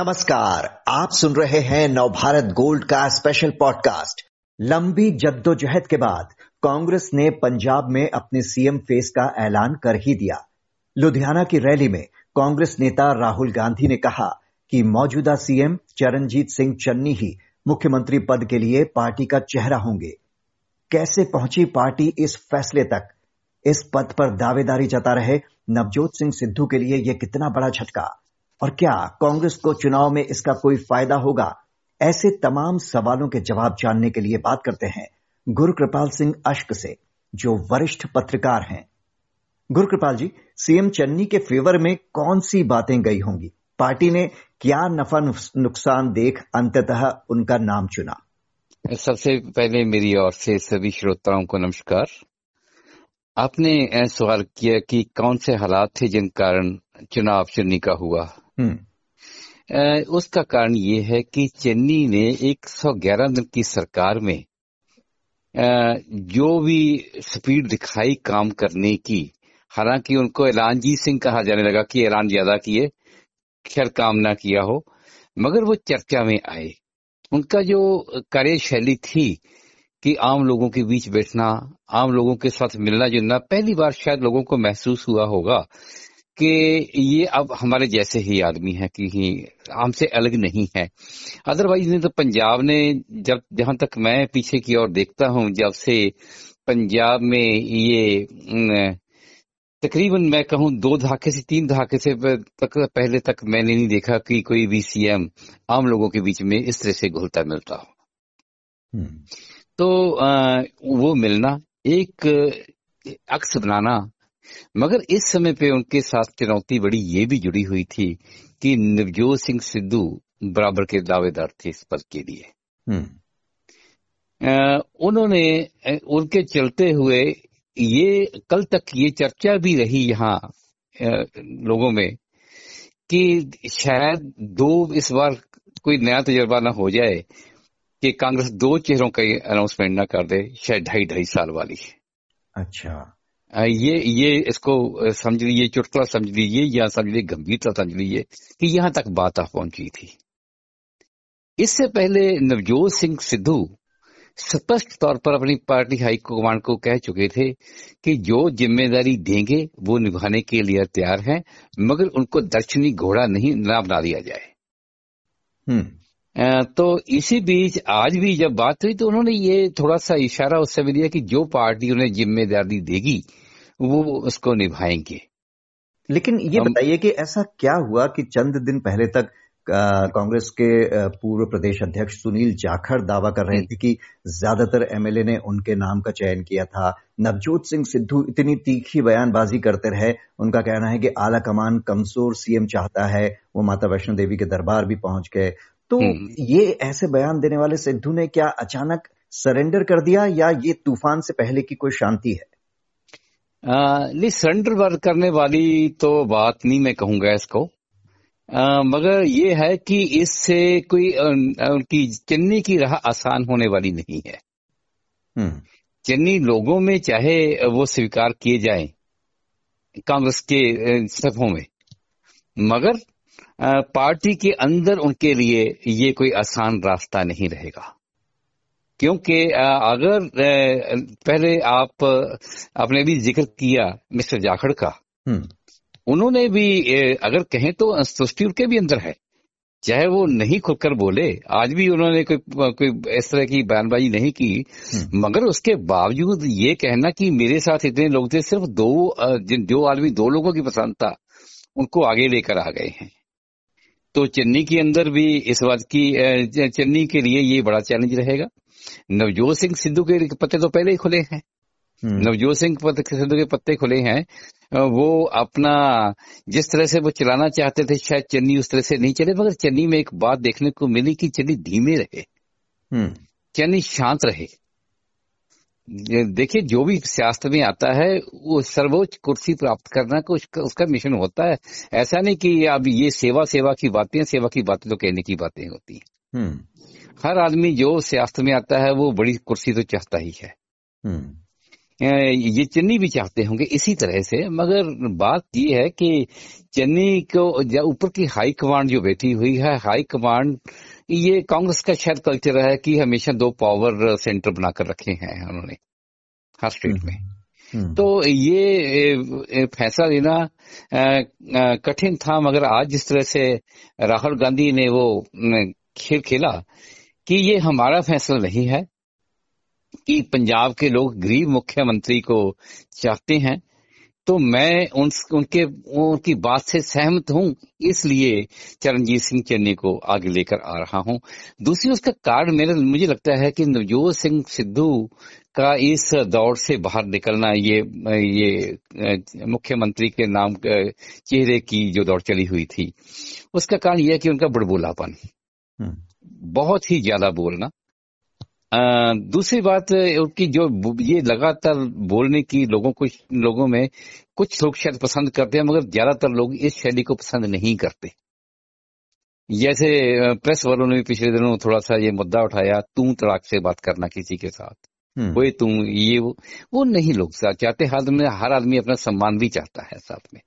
नमस्कार, आप सुन रहे हैं नवभारत गोल्ड का स्पेशल पॉडकास्ट लंबी जद्दोजहद के बाद, कांग्रेस ने पंजाब में अपने सीएम फेस का ऐलान कर ही दिया। लुधियाना की रैली में कांग्रेस नेता राहुल गांधी ने कहा कि मौजूदा सीएम चरणजीत सिंह चन्नी ही मुख्यमंत्री पद के लिए पार्टी का चेहरा होंगे। कैसे पहुँची पार्टी इस फैसले तक? इस पद पर दावेदारी जता रहे नवजोत सिंह सिद्धू के लिए यह कितना बड़ा झटका? और क्या कांग्रेस को चुनाव में इसका कोई फ़ायदा होगा? ऐसे तमाम सवालों के जवाब जानने के लिए बात करते हैं गुरुकृपाल सिंह अश्क से, जो वरिष्ठ पत्रकार हैं। गुरुकृपाल जी, सीएम चन्नी के फेवर में कौन सी बातें गई होंगी? पार्टी ने क्या नफा नुकसान देख अंततः उनका नाम चुना? सबसे पहले मेरी ओर से सभी श्रोताओं को नमस्कार। आपने सवाल किया कि कौन से हालात थे जिन कारण चुनाव चुन्नी का हुआ। उसका कारण ये है कि चेन्नी ने 111 दिन की सरकार में जो भी स्पीड दिखाई काम करने की, हालाँकि उनको ऐलानजीत सिंह कहा जाने लगा कि ऐलान ज़्यादा किए खैर काम ना किया हो, मगर वो चर्चा में आए। उनका जो कार्यशैली थी कि आम लोगों के बीच बैठना, आम लोगों के साथ मिलना जुलना पहली बार शायद लोगों को महसूस हुआ होगा कि ये अब हमारे जैसे ही आदमी है कि हमसे अलग नहीं है अदरवाइज़ ने तो पंजाब ने जब जहाँ तक मैं पीछे की ओर देखता हूँ जब से पंजाब में ये तकरीबन मैं कहूँ दो दहाके से तीन दहाके से तक पहले तक मैंने नहीं देखा कि कोई भी सीएम आम लोगों के बीच में इस तरह से घुलता मिलता हो हम्म। तो आ, वो मिलना एक अक्स बनाना मगर इस समय पे उनके साथ चुनौती बड़ी ये भी जुड़ी हुई थी कि नवजोत सिंह सिद्धू बराबर के दावेदार थे इस पद के लिए। हम्म। उन्होंने उनके चलते हुए ये कल तक ये चर्चा भी रही यहाँ लोगों में कि शायद दो इस बार कोई नया तजर्बा ना हो जाए कि कांग्रेस दो चेहरों का अनाउंसमेंट ना कर दे शायद ढाई ढाई साल वाली। अच्छा। ये ये इसको समझ लीजिए चुटकुला समझ लीजिए या समझ लीजिए गंभीरता समझ लीजिए कि यहाँ तक बात आ पहुँची थी। इससे पहले नवजोत सिंह सिद्धू स्पष्ट तौर पर अपनी पार्टी हाईकमान को कह चुके थे कि जो ज़िम्मेदारी देंगे वो निभाने के लिए तैयार हैं मगर उनको दर्शनी घोड़ा नहीं ना बना दिया जाए। हम्म। तो इसी बीच आज भी जब बात हुई तो उन्होंने ये थोड़ा सा इशारा उस समय दिया कि जो पार्टी उन्हें ज़िम्मेदारी देगी वो उसको निभाएँगे। लेकिन ये बताइए कि ऐसा क्या हुआ कि चंद दिन पहले तक कांग्रेस के पूर्व प्रदेश अध्यक्ष सुनील जाखड़ दावा कर रहे। थे कि ज़्यादातर एमएलए ने उनके नाम का चयन किया था। नवजोत सिंह सिद्धू इतनी तीखी बयानबाजी करते रहे। उनका कहना है कि आला कमान कमज़ोर सीएम चाहता है। वो माता वैष्णो देवी के दरबार भी पहुँच गए। तो हम्म। ये ऐसे बयान देने वाले सिद्धू ने क्या अचानक सरेंडर कर दिया या ये तूफ़ान से पहले की कोई शांति है? नहीं सरेंडर वर्क करने वाली तो बात नहीं मैं कहूँगा इसको। आ, मगर ये है कि इससे कोई उनकी चन्नी की राह आसान होने वाली नहीं है। हम्म। चन्नी लोगों में चाहे वो स्वीकार किए जाए कांग्रेस के सभों में। मगर पार्टी के अंदर उनके लिए ये कोई आसान रास्ता नहीं रहेगा। क्योंकि अगर पहले आप आपने भी ज़िक्र किया मिस्टर जाखड़ का। हम्म। उन्होंने भी अगर कहें तो संतुष्टि उनके भी अंदर है। चाहे वो नहीं खुलकर बोले आज भी उन्होंने कोई कोई इस तरह की बयानबाजी नहीं की। हम्म। मगर उसके बावजूद ये कहना कि मेरे साथ इतने लोग थे सिर्फ़ दो जिन जो आदमी दो लोगों की पसंद था उनको आगे लेकर आ गए हैं। तो चेन्नई के अंदर भी इस बात की चेन्नई के लिए ये बड़ा चैलेंज रहेगा। नवजोत सिंह सिद्धू के पत्ते तो पहले ही खुले हैं। हम्म। नवजोत सिंह सिद्धू के पत्ते खुले हैं। वो अपना जिस तरह से वो चलाना चाहते थे शायद चन्नी उस तरह से नहीं चले मगर चन्नी में एक बात देखने को मिली कि चन्नी धीमे रहे। चन्नी शांत रहे। देखिए जो भी सियासत में आता है वो सर्वोच्च कुर्सी प्राप्त करना को उसका, उसका मिशन होता है। ऐसा नहीं कि अब ये सेवा सेवा की बातें सेवा की बातें तो कहने की बातें होती हैं। हम्म। हर आदमी जो सियासत में आता है वो बड़ी कुर्सी तो चाहता ही है हम्म। ये चन्नी भी चाहते होंगे इसी तरह से मगर बात ये है कि चन्नी को ऊपर की हाई कमांड जो बैठी हुई है हाई कमांड ये कांग्रेस का शायद कल्चर है कि हमेशा दो पावर सेंटर बनाकर रखे हैं उन्होंने हर स्टेट में हम्म। तो ये फैसला लेना कठिन था मगर आज जिस तरह से राहुल गांधी ने वो खेल खेला कि ये हमारा फैसला नहीं है कि पंजाब के लोग गरीब मुख्यमंत्री को चाहते हैं तो मैं उन, उनके उनकी बात से सहमत हूँ इसलिए चरणजीत सिंह चन्नी को आगे लेकर आ रहा हूँ दूसरी उसका कारण मेरे मुझे लगता है कि नवजोत सिंह सिद्धू का इस दौर से बाहर निकलना ये ये मुख्यमंत्री के नाम चेहरे की जो दौड़ चली हुई थी उसका कारण यह कि उनका बड़बोलापन। बहुत ही ज़्यादा बोलना। दूसरी बात उनकी जो ये लगातार बोलने की लोगों को लोगों में कुछ लोग शायद पसंद करते हैं मगर ज़्यादातर लोग इस शैली को पसंद नहीं करते। जैसे प्रेस वालों ने भी पिछले दिनों थोड़ा सा ये मुद्दा उठाया तू तड़ाक से बात करना किसी के साथ। हम्म। वो तू ये वो वो नहीं लोग चाहते हाल में हर आदमी अपना सम्मान भी चाहता है साथ में।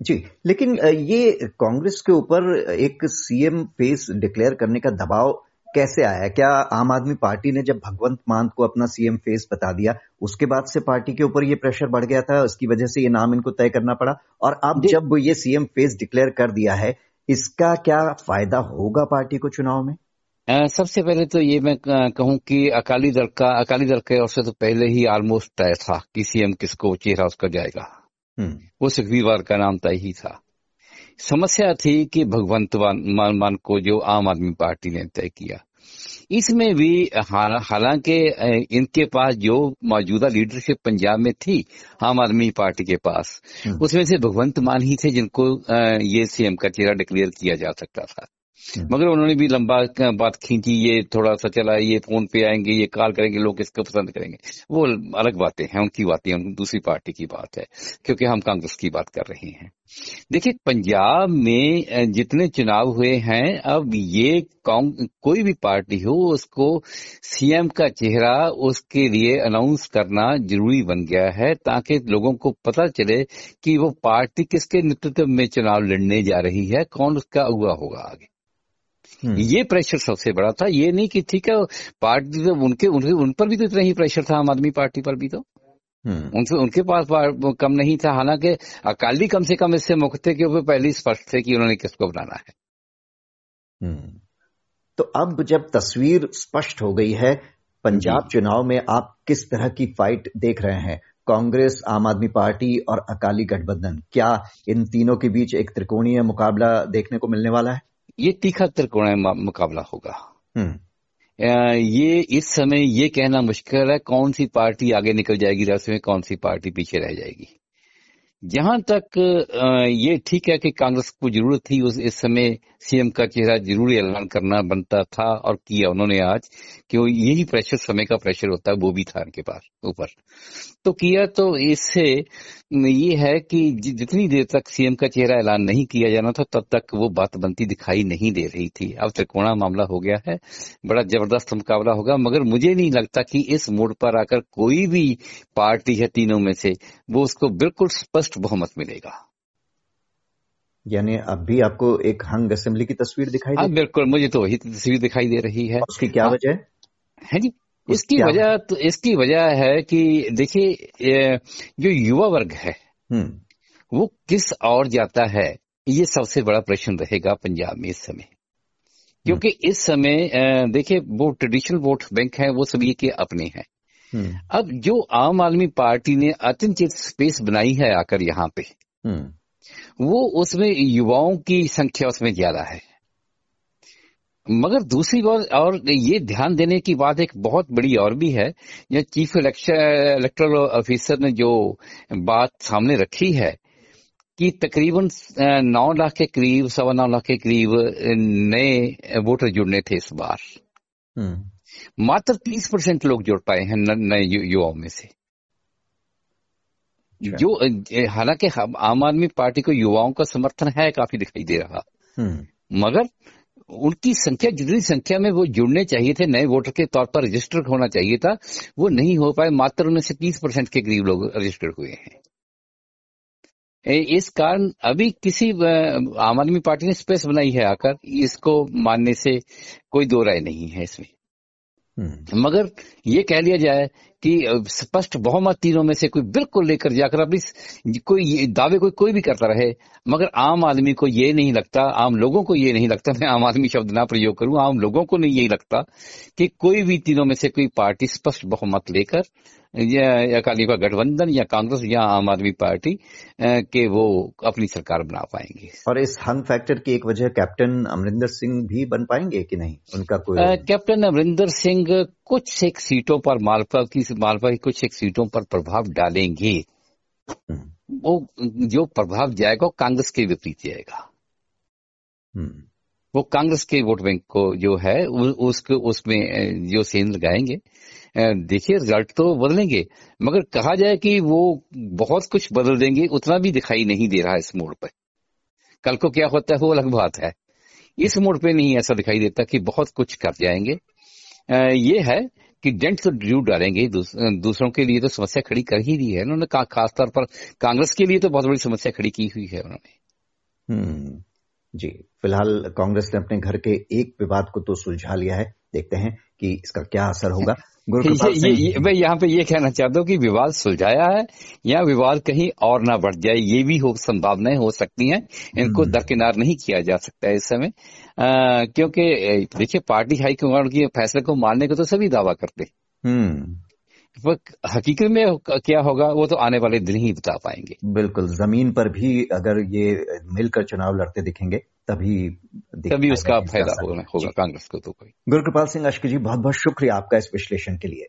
जी लेकिन ये कांग्रेस के ऊपर एक सीएम फेस डिक्लेयर करने का दबाव कैसे आया? क्या आम आदमी पार्टी ने जब भगवंत मान को अपना सीएम फेस बता दिया उसके बाद से पार्टी के ऊपर ये प्रेशर बढ़ गया था उसकी वजह से ये नाम इनको तय करना पड़ा? और अब जब ये सीएम फेस डिक्लेयर कर दिया है इसका क्या फ़ायदा होगा पार्टी को चुनाव में? सबसे पहले तो ये मैं कहूँ कि अकाली दल का अकाली दल के और से तो पहले ही ऑलमोस्ट तय था कि सीएम किसको चेहरा उसका जाएगा। हम्म। वो सुखवीरवार का नाम तय ही था समस्या थी कि भगवंत मान, मान को जो आम आदमी पार्टी ने तय किया इसमें भी हालाँकि इनके पास जो मौजूदा लीडरशिप पंजाब में थी आम आदमी पार्टी के पास हम्म। उसमें से भगवंत मान ही थे जिनको ये सीएम का चेहरा डिक्लेयर किया जा सकता था। मगर उन्होंने भी लंबा बात खींची ये थोड़ा सा चला, ये फ़ोन पे आएँगे, ये कॉल करेंगे, लोग इसको पसंद करेंगे। वो अलग बातें हैं, उनकी बातें उन दूसरी पार्टी की बात है, क्योंकि हम कांग्रेस की बात कर रहे हैं। देखिए, पंजाब में जितने चुनाव हुए हैं, अब ये कोई भी पार्टी हो, उसको सीएम का चेहरा उसके लिए अनाउंस करना ज़रूरी बन गया है, ताकि लोगों को पता चले कि वो पार्टी किसके नेतृत्व में चुनाव लड़ने जा रही है, कौन उसका अगुआ होगा आगे। हम्म। ये प्रेशर सबसे बड़ा था। ये नहीं कि ठीक है पार्टी तो उनके, उनके उन पर भी तो इतना ही प्रेशर था आम आदमी पार्टी पर भी तो। हम्म। उनसे उनके पास कम नहीं था। हालाँकि अकाली कम से कम इससे मुक्त थे क्योंकि पहले स्पष्ट थे कि उन्होंने किसको बनाना है। हम्म। तो अब जब तस्वीर स्पष्ट हो गई है पंजाब चुनाव में आप किस तरह की फाइट देख रहे हैं? कांग्रेस आम आदमी पार्टी और अकाली गठबंधन। क्या इन तीनों के बीच एक त्रिकोणीय मुकाबला देखने को मिलने वाला है? ये तीखा त्रिकोण मुकाबला होगा हम्म। ये इस समय ये कहना मुश्किल है कौन सी पार्टी आगे निकल जाएगी रस में कौन सी पार्टी पीछे रह जाएगी जहाँ तक ये ठीक है कि कांग्रेस को ज़रूरत थी, उस, इस समय सीएम का चेहरा ज़रूर ऐलान करना बनता था और किया उन्होंने आज कि यही प्रेशर समय का प्रेशर होता है, वो भी था उनके पास, ऊपर। तो किया तो इससे ये है कि जितनी देर तक सीएम का चेहरा ऐलान नहीं किया जाना था, तब तक वो बात बनती दिखाई नहीं दे रही थी। अब त्रिकोणा मामला हो गया है, बड़ा ज़बरदस्त मुकाबला होगा, मगर मुझे नहीं लगता कि इस मोड़ पर आकर कोई भी पार्टी है तीनों में से, वो उसको बिल्कुल स्पष्ट बहुमत मिलेगा यानी अब भी आपको एक हंग असेंबली की तस्वीर दिखाई हाँ बिल्कुल मुझे तो वही तस्वीर दिखाई दे रही है उसकी क्या हाँ। वजह है जी इसकी वजह तो इसकी वजह है कि देखिए जो युवा वर्ग है हम्म। वो किस और जाता है ये सबसे बड़ा प्रश्न रहेगा पंजाब में इस समय क्योंकि हम्म। इस समय देखिए वो ट्रेडिशनल वोट बैंक है वो सभी के अपने हैं। अब जो आम आदमी पार्टी ने अत्यंत स्पेस बनाई है आकर यहाँ पे वो उसमें युवाओं की संख्या उसमें ज़्यादा है। मगर दूसरी बात और ये ध्यान देने की बात एक बहुत बड़ी और भी है जो चीफ इलेक्टरल ऑफिसर ने जो बात सामने रखी है कि तकरीबन नौ लाख के करीब सवा नौ लाख के करीब नए वोटर जुड़ने थे इस बार। हम्म। मात्र तीस परसेंट लोग जुड़ पाए हैं नए युवाओं में से अच्छा। जो हालाँकि आम आदमी पार्टी को युवाओं का समर्थन है काफ़ी दिखाई दे रहा हम्म। मगर उनकी संख्या जितनी संख्या में वो जुड़ने चाहिए थे नए वोटर के तौर पर रजिस्टर होना चाहिए था वो नहीं हो पाए मात्र उनमें से तीस परसेंट के करीब लोग रजिस्टर्ड हुए हैं इस कारण अभी किसी आम आदमी पार्टी ने स्पेस बनाई है आकर इसको मानने से कोई दो राय नहीं है इसमें। मगर ये कह लिया जाए कि स्पष्ट बहुमत तीनों में से कोई बिल्कुल लेकर जाकर अपनी कोई दावे कोई कोई भी करता रहे, मगर आम आदमी को ये नहीं लगता, आम लोगों को ये नहीं लगता, मैं आम आदमी शब्द ना प्रयोग करूँ, आम लोगों को नहीं यही लगता कि कोई भी तीनों में से कोई पार्टी स्पष्ट बहुमत लेकर या अकाली का गठबंधन या कांग्रेस या आम आदमी पार्टी के वो अपनी सरकार बना पाएँगे। और इस हंग फैक्टर की एक वजह कैप्टन अमरिंदर सिंह भी बन पाएँगे कि नहीं? उनका कोई कैप्टन अमरिंदर सिंह कुछ एक सीटों पर मालपा की मालपा की कुछ एक सीटों पर प्रभाव डालेंगे। हम्म। वो जो प्रभाव जाएगा वो कांग्रेस के विपरीत जाएगा। हम्म। वो कांग्रेस के वोट बैंक को जो है उसको उसमें जो सेन लगाएँगे। देखिए रिज़ल्ट तो बदलेंगे मगर कहा जाए कि वो बहुत कुछ बदल देंगे उतना भी दिखाई नहीं दे रहा इस मोड़ पर कल को क्या होता है वो अलग बात है। इस मोड़ पे नहीं ऐसा दिखाई देता कि बहुत कुछ कर जाएँगे। ये है कि डेंट तो ज़रूर डालेंगे दूस, दूसरों के लिए तो समस्या खड़ी कर ही दी है। उन्होंने खासतौर पर कांग्रेस के लिए तो बहुत बड़ी समस्या खड़ी की हुई है उन्होंने। हम्म, जी। फ़िलहाल कांग्रेस ने अपने घर के एक विवाद को तो सुलझा लिया है। देखते हैं कि इसका क्या असर होगा। मैं यहाँ पे ये कहना चाहता हूँ कि विवाद सुलझाया है या विवाद कहीं और ना बढ़ जाए ये भी हो संभावनाएँ हो सकती हैं। इनको हम्म। दरकिनार नहीं किया जा सकता है इस समय। क्योंकि देखिए पार्टी हाईकमांड के फैसले को मानने को तो सभी दावा करते हम्म। हकीकत में क्या होगा वो तो आने वाले दिन ही बता पाएँगे। बिल्कुल ज़मीन पर भी अगर ये मिलकर चुनाव लड़ते दिखेंगे तभी तभी उसका फ़ायदा होगा, कांग्रेस को तो कोई। गुरुकृपाल सिंह अश्क जी बहुत बहुत शुक्रिया आपका इस विश्लेषण के लिए।